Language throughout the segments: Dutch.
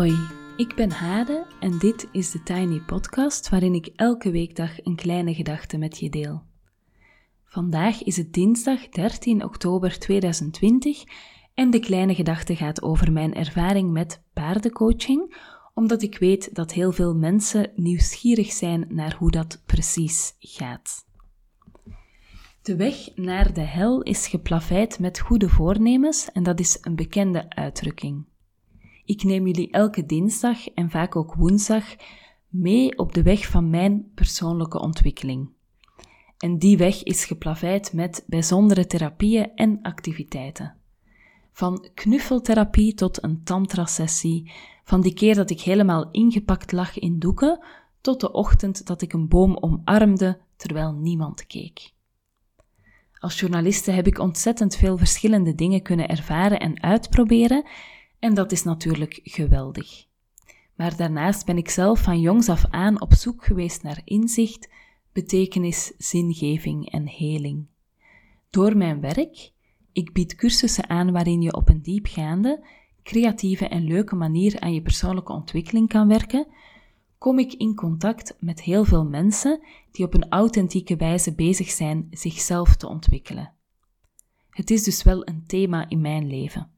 Hoi, ik ben Hade en dit is de Tiny Podcast waarin ik elke weekdag een kleine gedachte met je deel. Vandaag is het dinsdag 13 oktober 2020 en de kleine gedachte gaat over mijn ervaring met paardencoaching, omdat ik weet dat heel veel mensen nieuwsgierig zijn naar hoe dat precies gaat. De weg naar de hel is geplaveid met goede voornemens en dat is een bekende uitdrukking. Ik neem jullie elke dinsdag en vaak ook woensdag mee op de weg van mijn persoonlijke ontwikkeling. En die weg is geplaveid met bijzondere therapieën en activiteiten. Van knuffeltherapie tot een tantra-sessie, van die keer dat ik helemaal ingepakt lag in doeken, tot de ochtend dat ik een boom omarmde terwijl niemand keek. Als journaliste heb ik ontzettend veel verschillende dingen kunnen ervaren en uitproberen, en dat is natuurlijk geweldig. Maar daarnaast ben ik zelf van jongs af aan op zoek geweest naar inzicht, betekenis, zingeving en heling. Door mijn werk, ik bied cursussen aan waarin je op een diepgaande, creatieve en leuke manier aan je persoonlijke ontwikkeling kan werken, kom ik in contact met heel veel mensen die op een authentieke wijze bezig zijn zichzelf te ontwikkelen. Het is dus wel een thema in mijn leven.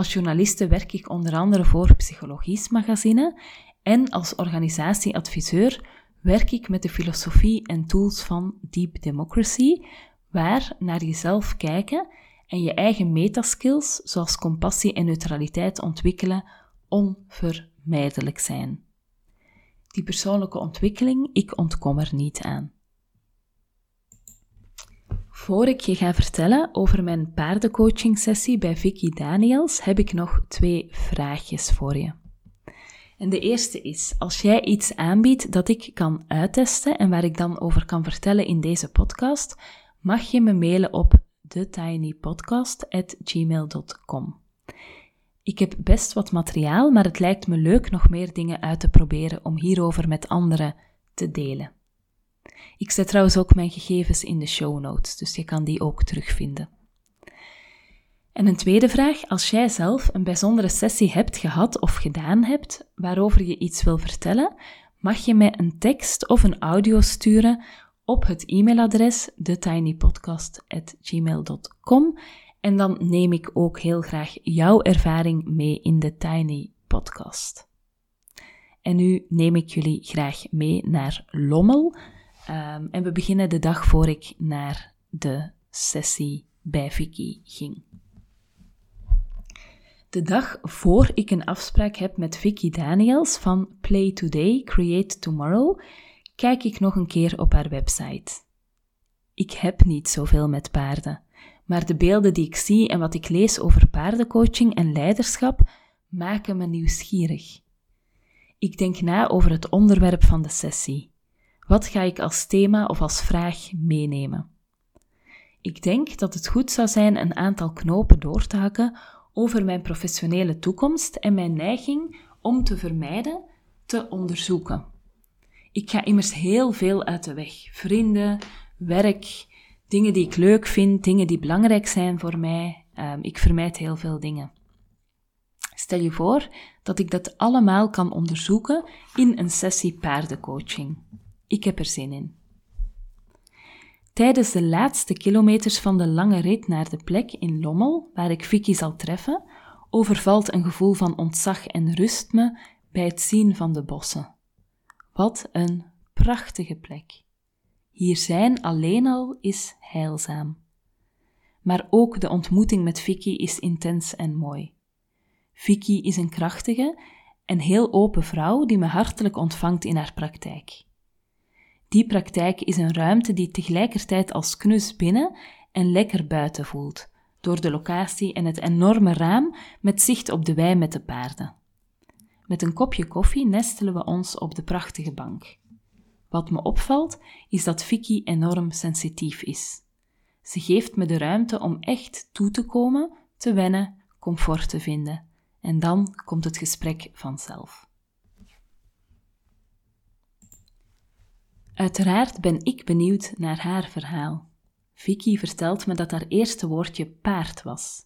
Als journaliste werk ik onder andere voor Psychologisch Magazine en als organisatieadviseur werk ik met de filosofie en tools van Deep Democracy, waar naar jezelf kijken en je eigen metaskills, zoals compassie en neutraliteit ontwikkelen, onvermijdelijk zijn. Die persoonlijke ontwikkeling, ik ontkom er niet aan. Voor ik je ga vertellen over mijn paardencoaching sessie bij Vicky Daniels, heb ik nog twee vraagjes voor je. En de eerste is, als jij iets aanbiedt dat ik kan uittesten en waar ik dan over kan vertellen in deze podcast, mag je me mailen op thetinypodcast.gmail.com. Ik heb best wat materiaal, maar het lijkt me leuk nog meer dingen uit te proberen om hierover met anderen te delen. Ik zet trouwens ook mijn gegevens in de show notes, dus je kan die ook terugvinden. En een tweede vraag, als jij zelf een bijzondere sessie hebt gehad of gedaan hebt, waarover je iets wil vertellen, mag je mij een tekst of een audio sturen op het e-mailadres thetinypodcast.gmail.com en dan neem ik ook heel graag jouw ervaring mee in de Tiny Podcast. En nu neem ik jullie graag mee naar Lommel, Um, en we beginnen de dag voor ik naar de sessie bij Vicky ging. De dag voor ik een afspraak heb met Vicky Daniels van Play Today, Create Tomorrow, kijk ik nog een keer op haar website. Ik heb niet zoveel met paarden, maar de beelden die ik zie en wat ik lees over paardencoaching en leiderschap maken me nieuwsgierig. Ik denk na over het onderwerp van de sessie. Wat ga ik als thema of als vraag meenemen? Ik denk dat het goed zou zijn een aantal knopen door te hakken over mijn professionele toekomst en mijn neiging om te vermijden te onderzoeken. Ik ga immers heel veel uit de weg. Vrienden, werk, dingen die ik leuk vind, dingen die belangrijk zijn voor mij. Um, ik vermijd heel veel dingen. Stel je voor dat ik dat allemaal kan onderzoeken in een sessie paardencoaching. Ik heb er zin in. Tijdens de laatste kilometers van de lange rit naar de plek in Lommel, waar ik Vicky zal treffen, overvalt een gevoel van ontzag en rust me bij het zien van de bossen. Wat een prachtige plek. Hier zijn alleen al is heilzaam. Maar ook de ontmoeting met Vicky is intens en mooi. Vicky is een krachtige en heel open vrouw die me hartelijk ontvangt in haar praktijk. Die praktijk is een ruimte die tegelijkertijd als knus binnen en lekker buiten voelt, door de locatie en het enorme raam met zicht op de wei met de paarden. Met een kopje koffie nestelen we ons op de prachtige bank. Wat me opvalt, is dat Vicky enorm sensitief is. Ze geeft me de ruimte om echt toe te komen, te wennen, comfort te vinden. En dan komt het gesprek vanzelf. Uiteraard ben ik benieuwd naar haar verhaal. Vicky vertelt me dat haar eerste woordje paard was.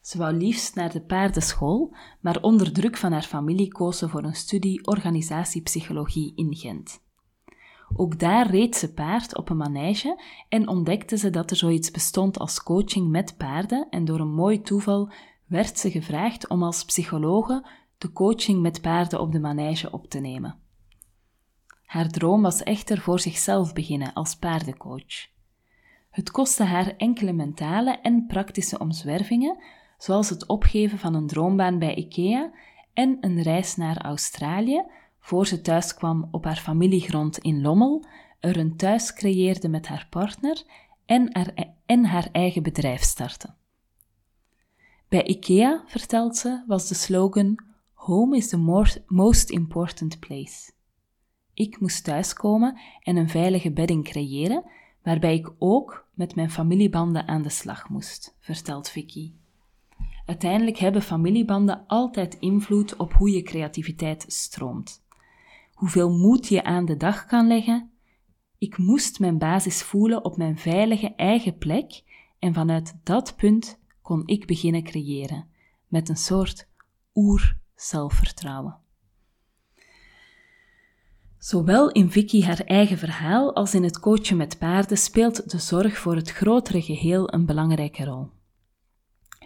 Ze wou liefst naar de paardenschool, maar onder druk van haar familie koos ze voor een studie organisatiepsychologie in Gent. Ook daar reed ze paard op een manege en ontdekte ze dat er zoiets bestond als coaching met paarden en door een mooi toeval werd ze gevraagd om als psychologe de coaching met paarden op de manege op te nemen. Haar droom was echter voor zichzelf beginnen als paardencoach. Het kostte haar enkele mentale en praktische omzwervingen, zoals het opgeven van een droombaan bij IKEA en een reis naar Australië, voor ze thuis kwam op haar familiegrond in Lommel, er een thuis creëerde met haar partner en haar, en haar eigen bedrijf startte. Bij IKEA, vertelt ze, was de slogan Home is the most important place. Ik moest thuiskomen en een veilige bedding creëren, waarbij ik ook met mijn familiebanden aan de slag moest, vertelt Vicky. Uiteindelijk hebben familiebanden altijd invloed op hoe je creativiteit stroomt. Hoeveel moed je aan de dag kan leggen. Ik moest mijn basis voelen op mijn veilige eigen plek en vanuit dat punt kon ik beginnen creëren, met een soort oer-zelfvertrouwen. Zowel in Vicky haar eigen verhaal als in het coachen met paarden speelt de zorg voor het grotere geheel een belangrijke rol.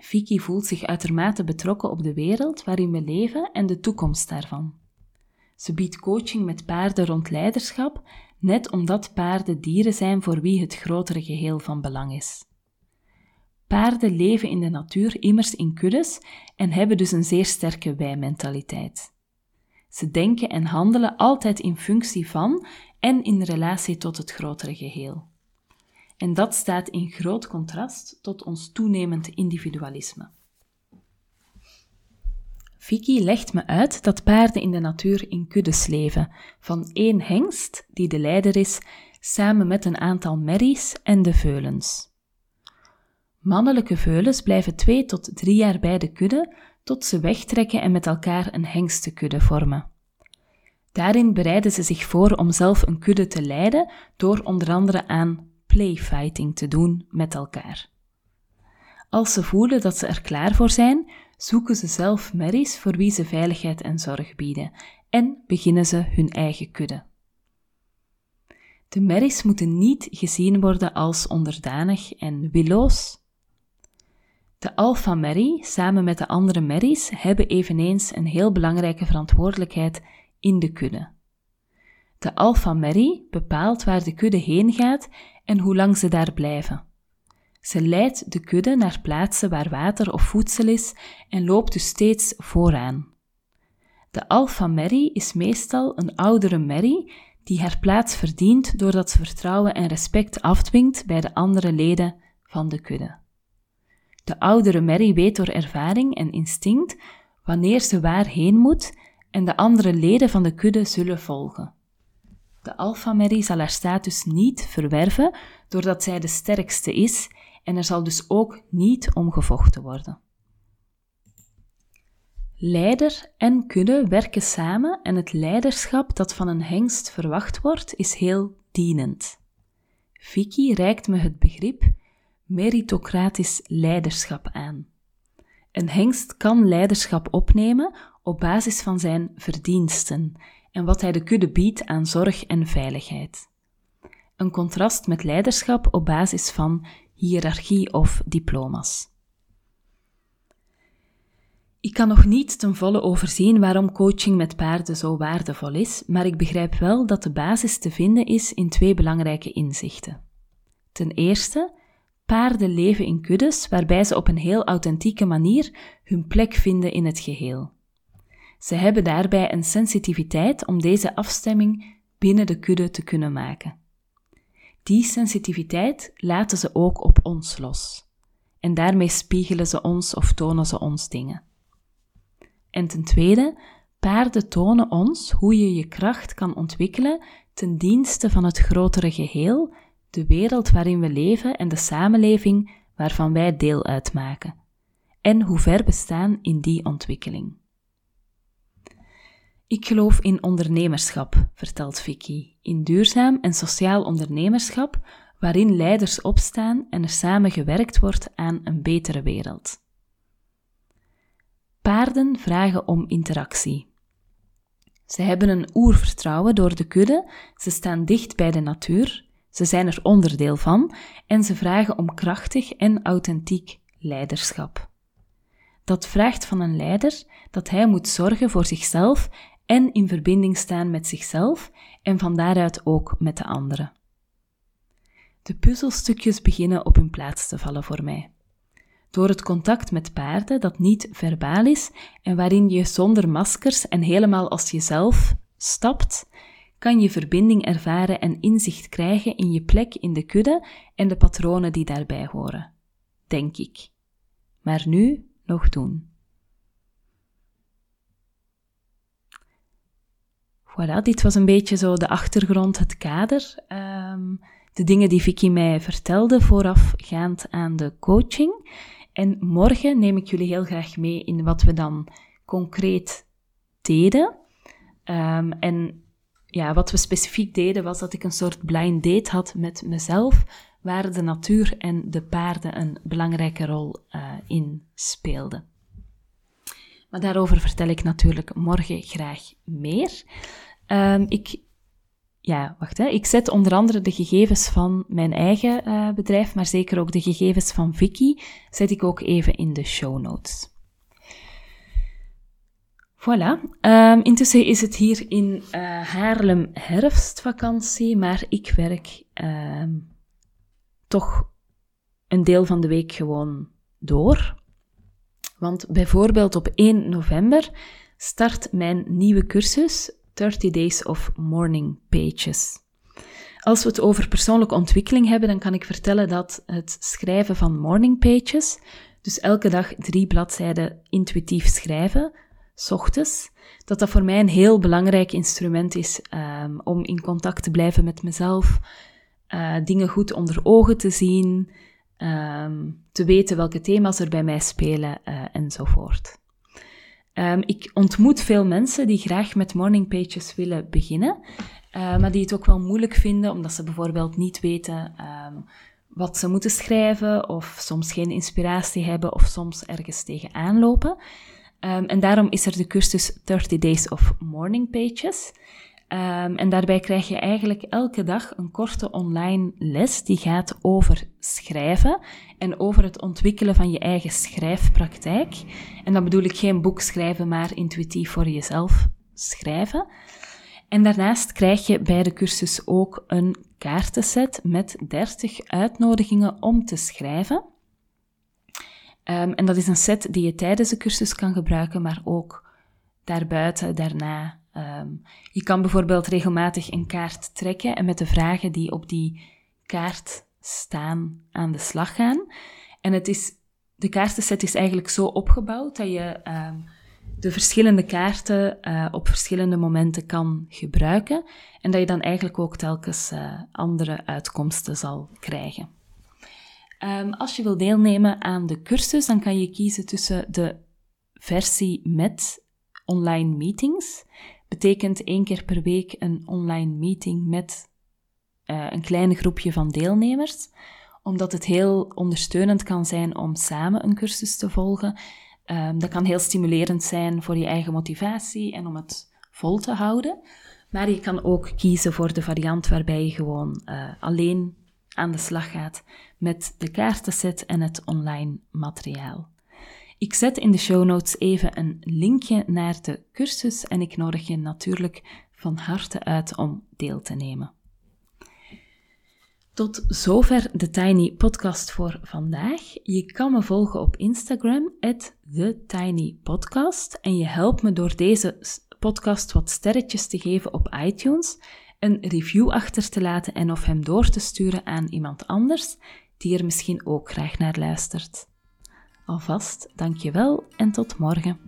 Vicky voelt zich uitermate betrokken op de wereld waarin we leven en de toekomst daarvan. Ze biedt coaching met paarden rond leiderschap, net omdat paarden dieren zijn voor wie het grotere geheel van belang is. Paarden leven in de natuur immers in kuddes en hebben dus een zeer sterke wij-mentaliteit. Ze denken en handelen altijd in functie van en in relatie tot het grotere geheel. En dat staat in groot contrast tot ons toenemend individualisme. Vicky legt me uit dat paarden in de natuur in kuddes leven, van één hengst, die de leider is, samen met een aantal merries en de veulens. Mannelijke veulens blijven twee tot drie jaar bij de kudde, tot ze wegtrekken en met elkaar een hengstenkudde vormen. Daarin bereiden ze zich voor om zelf een kudde te leiden door onder andere aan playfighting te doen met elkaar. Als ze voelen dat ze er klaar voor zijn, zoeken ze zelf merries voor wie ze veiligheid en zorg bieden en beginnen ze hun eigen kudde. De merries moeten niet gezien worden als onderdanig en willoos, de Alpha Mary, samen met de andere Marys, hebben eveneens een heel belangrijke verantwoordelijkheid in de kudde. De Alpha Mary bepaalt waar de kudde heen gaat en hoe lang ze daar blijven. Ze leidt de kudde naar plaatsen waar water of voedsel is en loopt dus steeds vooraan. De Alpha Mary is meestal een oudere Mary die haar plaats verdient doordat ze vertrouwen en respect afdwingt bij de andere leden van de kudde. De oudere Mary weet door ervaring en instinct wanneer ze waarheen moet en de andere leden van de kudde zullen volgen. De Alpha Mary zal haar status niet verwerven doordat zij de sterkste is en er zal dus ook niet omgevochten worden. Leider en kudde werken samen en het leiderschap dat van een hengst verwacht wordt is heel dienend. Vicky reikt me het begrip meritocratisch leiderschap aan. Een hengst kan leiderschap opnemen op basis van zijn verdiensten en wat hij de kudde biedt aan zorg en veiligheid. Een contrast met leiderschap op basis van hiërarchie of diploma's. Ik kan nog niet ten volle overzien waarom coaching met paarden zo waardevol is, maar ik begrijp wel dat de basis te vinden is in twee belangrijke inzichten. Ten eerste Paarden leven in kuddes waarbij ze op een heel authentieke manier hun plek vinden in het geheel. Ze hebben daarbij een sensitiviteit om deze afstemming binnen de kudde te kunnen maken. Die sensitiviteit laten ze ook op ons los. En daarmee spiegelen ze ons of tonen ze ons dingen. En ten tweede, paarden tonen ons hoe je je kracht kan ontwikkelen ten dienste van het grotere geheel de wereld waarin we leven en de samenleving waarvan wij deel uitmaken, en hoe ver we staan in die ontwikkeling. Ik geloof in ondernemerschap, vertelt Vicky, in duurzaam en sociaal ondernemerschap waarin leiders opstaan en er samen gewerkt wordt aan een betere wereld. paarden vragen om interactie. Ze hebben een oervertrouwen door de kudde, ze staan dicht bij de natuur, ze zijn er onderdeel van en ze vragen om krachtig en authentiek leiderschap. Dat vraagt van een leider dat hij moet zorgen voor zichzelf en in verbinding staan met zichzelf en van daaruit ook met de anderen. De puzzelstukjes beginnen op hun plaats te vallen voor mij. Door het contact met paarden dat niet verbaal is en waarin je zonder maskers en helemaal als jezelf stapt, kan je verbinding ervaren en inzicht krijgen in je plek in de kudde en de patronen die daarbij horen. Denk ik. Maar nu nog doen. Voilà, dit was een beetje zo de achtergrond, het kader. Um, de dingen die Vicky mij vertelde voorafgaand aan de coaching. En morgen neem ik jullie heel graag mee in wat we dan concreet deden. Um, en ja, wat we specifiek deden was dat ik een soort blind date had met mezelf, waar de natuur en de paarden een belangrijke rol uh, in speelden. Maar daarover vertel ik natuurlijk morgen graag meer. Um, ik, ja, wacht, hè. ik zet onder andere de gegevens van mijn eigen uh, bedrijf, maar zeker ook de gegevens van Vicky, zet ik ook even in de show notes. Voilà. Um, intussen is het hier in uh, Haarlem herfstvakantie, maar ik werk um, toch een deel van de week gewoon door. Want bijvoorbeeld op 1 november start mijn nieuwe cursus 30 Days of Morning Pages. Als we het over persoonlijke ontwikkeling hebben, dan kan ik vertellen dat het schrijven van morning pages, dus elke dag drie bladzijden intuïtief schrijven, s ochtends, dat dat voor mij een heel belangrijk instrument is um, om in contact te blijven met mezelf, uh, dingen goed onder ogen te zien, um, te weten welke thema's er bij mij spelen uh, enzovoort. Um, ik ontmoet veel mensen die graag met morning pages willen beginnen, uh, maar die het ook wel moeilijk vinden omdat ze bijvoorbeeld niet weten wat ze moeten schrijven of soms geen inspiratie hebben of soms ergens tegenaan lopen. Um, en daarom is er de cursus 30 Days of Morning Pages. Um, en daarbij krijg je eigenlijk elke dag een korte online les die gaat over schrijven en over het ontwikkelen van je eigen schrijfpraktijk. En dan bedoel ik geen boek schrijven, maar intuïtief voor jezelf schrijven. En daarnaast krijg je bij de cursus ook een kaartenset met 30 uitnodigingen om te schrijven. Um, en dat is een set die je tijdens de cursus kan gebruiken, maar ook daarbuiten, daarna Um, je kan bijvoorbeeld regelmatig een kaart trekken en met de vragen die op die kaart staan aan de slag gaan. En het is, de kaartenset is eigenlijk zo opgebouwd dat je um, de verschillende kaarten uh, op verschillende momenten kan gebruiken en dat je dan eigenlijk ook telkens uh, andere uitkomsten zal krijgen. Um, als je wil deelnemen aan de cursus, dan kan je kiezen tussen de versie met online meetings betekent één keer per week een online meeting met uh, een klein groepje van deelnemers, omdat het heel ondersteunend kan zijn om samen een cursus te volgen. Um, dat kan heel stimulerend zijn voor je eigen motivatie en om het vol te houden. Maar je kan ook kiezen voor de variant waarbij je gewoon uh, alleen aan de slag gaat met de kaartenset en het online materiaal. Ik zet in de show notes even een linkje naar de cursus en ik nodig je natuurlijk van harte uit om deel te nemen. Tot zover de Tiny Podcast voor vandaag. Je kan me volgen op Instagram, TheTinyPodcast. En je helpt me door deze podcast wat sterretjes te geven op iTunes, een review achter te laten en of hem door te sturen aan iemand anders die er misschien ook graag naar luistert. Alvast dankjewel en tot morgen.